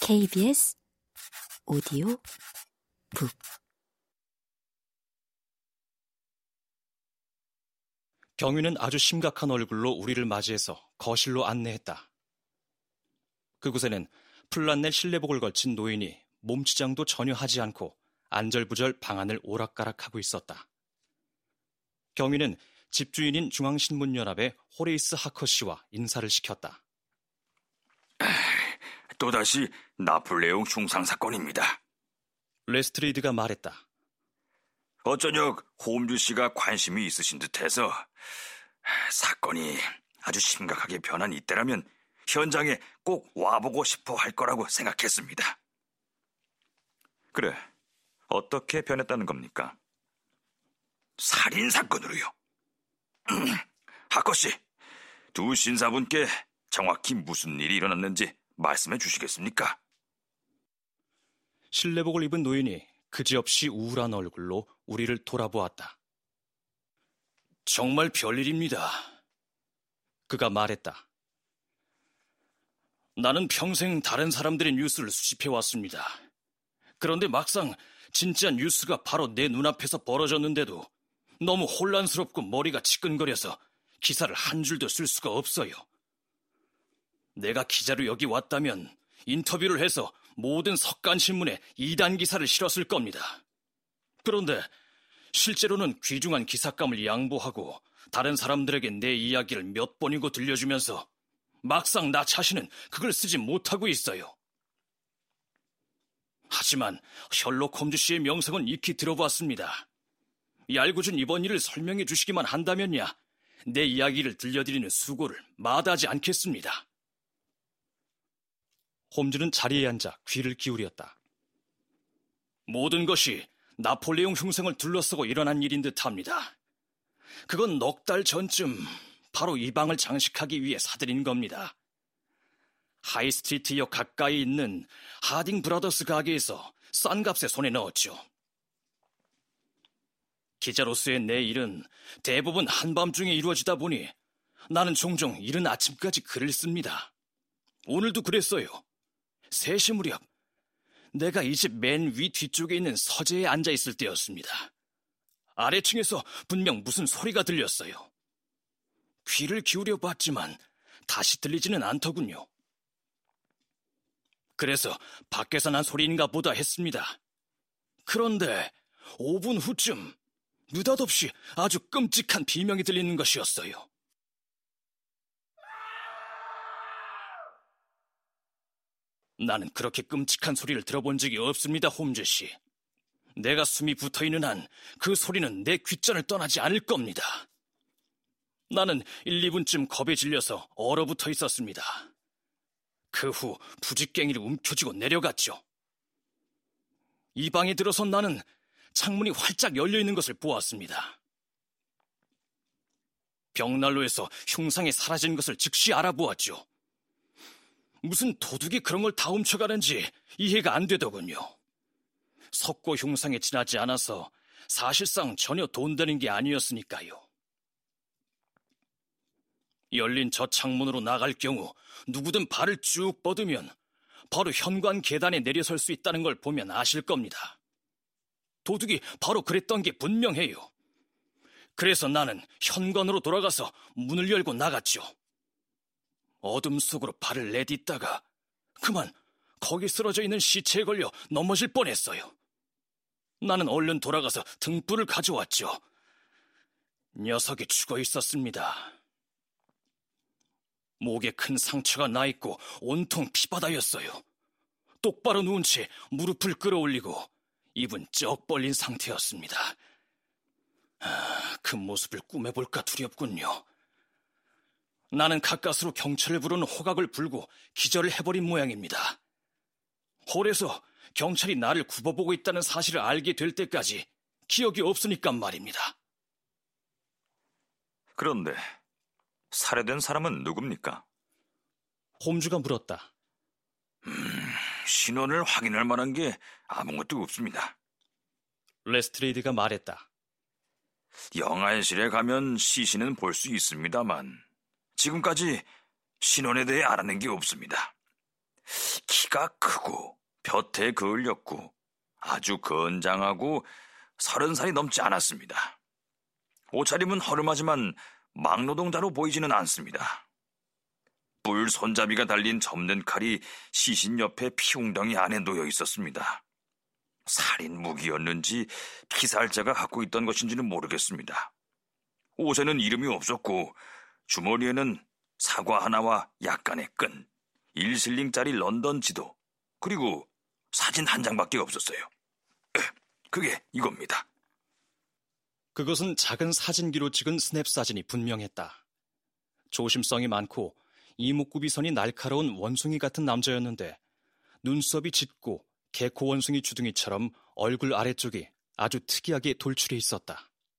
KBS 오디오 북 경위는 아주 심각한 얼굴로 우리를 맞이해서 거실로 안내했다. 그곳에는 플란넬 실내복을 걸친 노인이 몸치장도 전혀 하지 않고 안절부절 방안을 오락가락하고 있었다. 경위는 집주인인 중앙신문연합의 호레이스 하커 씨와 인사를 시켰다. 또다시 나폴레옹 흉상 사건입니다. 레스트레이드가 말했다. 어쩌녁 홈즈 씨가 관심이 있으신 듯해서 사건이 아주 심각하게 변한 이때라면 현장에 꼭 와보고 싶어 할 거라고 생각했습니다. 그래, 어떻게 변했다는 겁니까? 살인 사건으로요. 하커 씨, 두 신사분께 정확히 무슨 일이 일어났는지 말씀해 주시겠습니까? 실내복을 입은 노인이 그지없이 우울한 얼굴로 우리를 돌아보았다. 정말 별일입니다. 그가 말했다. 나는 평생 다른 사람들의 뉴스를 수집해 왔습니다. 그런데 막상 진짜 뉴스가 바로 내 눈앞에서 벌어졌는데도 너무 혼란스럽고 머리가 지끈거려서 기사를 한 줄도 쓸 수가 없어요. 내가 기자로 여기 왔다면 인터뷰를 해서 모든 석간신문에 2단 기사를 실었을 겁니다. 그런데 실제로는 귀중한 기사감을 양보하고 다른 사람들에게 내 이야기를 몇 번이고 들려주면서 막상 나 자신은 그걸 쓰지 못하고 있어요. 하지만 셜록 홈즈 씨의 명성은 익히 들어봤습니다. 얄궂은 이번 일을 설명해 주시기만 한다면야 내 이야기를 들려드리는 수고를 마다하지 않겠습니다. 홈즈는 자리에 앉아 귀를 기울였다. 모든 것이 나폴레옹 흉상을 둘러싸고 일어난 일인 듯합니다. 그건 넉 달 전쯤 바로 이 방을 장식하기 위해 사들인 겁니다. 하이스트리트역 가까이 있는 하딩 브라더스 가게에서 싼 값에 손에 넣었죠. 기자로서의 내 일은 대부분 한밤중에 이루어지다 보니 나는 종종 이른 아침까지 글을 씁니다. 오늘도 그랬어요. 3시 무렵 내가 이 집 맨 위 뒤쪽에 있는 서재에 앉아 있을 때였습니다. 아래층에서 분명 무슨 소리가 들렸어요. 귀를 기울여 봤지만 다시 들리지는 않더군요. 그래서 밖에서 난 소리인가 보다 했습니다. 그런데 5분 후쯤 느닷없이 아주 끔찍한 비명이 들리는 것이었어요. 나는 그렇게 끔찍한 소리를 들어본 적이 없습니다, 홈즈 씨. 내가 숨이 붙어 있는 한 그 소리는 내 귓전을 떠나지 않을 겁니다. 나는 1, 2분쯤 겁에 질려서 얼어붙어 있었습니다. 그 후 부직갱이를 움켜쥐고 내려갔죠. 이 방에 들어선 나는 창문이 활짝 열려 있는 것을 보았습니다. 벽난로에서 흉상이 사라진 것을 즉시 알아보았죠. 무슨 도둑이 그런 걸 다 훔쳐가는지 이해가 안 되더군요. 석고 흉상에 지나지 않아서 사실상 전혀 돈 되는 게 아니었으니까요. 열린 저 창문으로 나갈 경우 누구든 발을 쭉 뻗으면 바로 현관 계단에 내려설 수 있다는 걸 보면 아실 겁니다. 도둑이 바로 그랬던 게 분명해요. 그래서 나는 현관으로 돌아가서 문을 열고 나갔죠. 어둠 속으로 발을 내딛다가 그만 거기 쓰러져 있는 시체에 걸려 넘어질 뻔했어요. 나는 얼른 돌아가서 등불을 가져왔죠. 녀석이 죽어 있었습니다. 목에 큰 상처가 나 있고 온통 피바다였어요. 똑바로 누운 채 무릎을 끌어올리고 입은 쩍 벌린 상태였습니다. 아, 그 모습을 꿈해볼까 두렵군요. 나는 가까스로 경찰을 부르는 호각을 불고 기절을 해버린 모양입니다. 홀에서 경찰이 나를 굽어보고 있다는 사실을 알게 될 때까지 기억이 없으니까 말입니다. 그런데 살해된 사람은 누굽니까? 홈즈가 물었다. 음, 신원을 확인할 만한 게 아무것도 없습니다. 레스트레이드가 말했다. 영안실에 가면 시신은 볼 수 있습니다만 지금까지 신원에 대해 알아낸 게 없습니다. 키가 크고 볕에 그을렸고 아주 건장하고 서른 살이 넘지 않았습니다. 옷차림은 허름하지만 막노동자로 보이지는 않습니다. 뿔 손잡이가 달린 접는 칼이 시신 옆에 피웅덩이 안에 놓여 있었습니다. 살인 무기였는지 피살자가 갖고 있던 것인지는 모르겠습니다. 옷에는 이름이 없었고 주머니에는 사과 하나와 약간의 끈, 1실링짜리 런던 지도, 그리고 사진 한 장밖에 없었어요. 그게 이겁니다. 그것은 작은 사진기로 찍은 스냅 사진이 분명했다. 조심성이 많고 이목구비선이 날카로운 원숭이 같은 남자였는데 눈썹이 짙고 개코 원숭이 주둥이처럼 얼굴 아래쪽이 아주 특이하게 돌출해 있었다.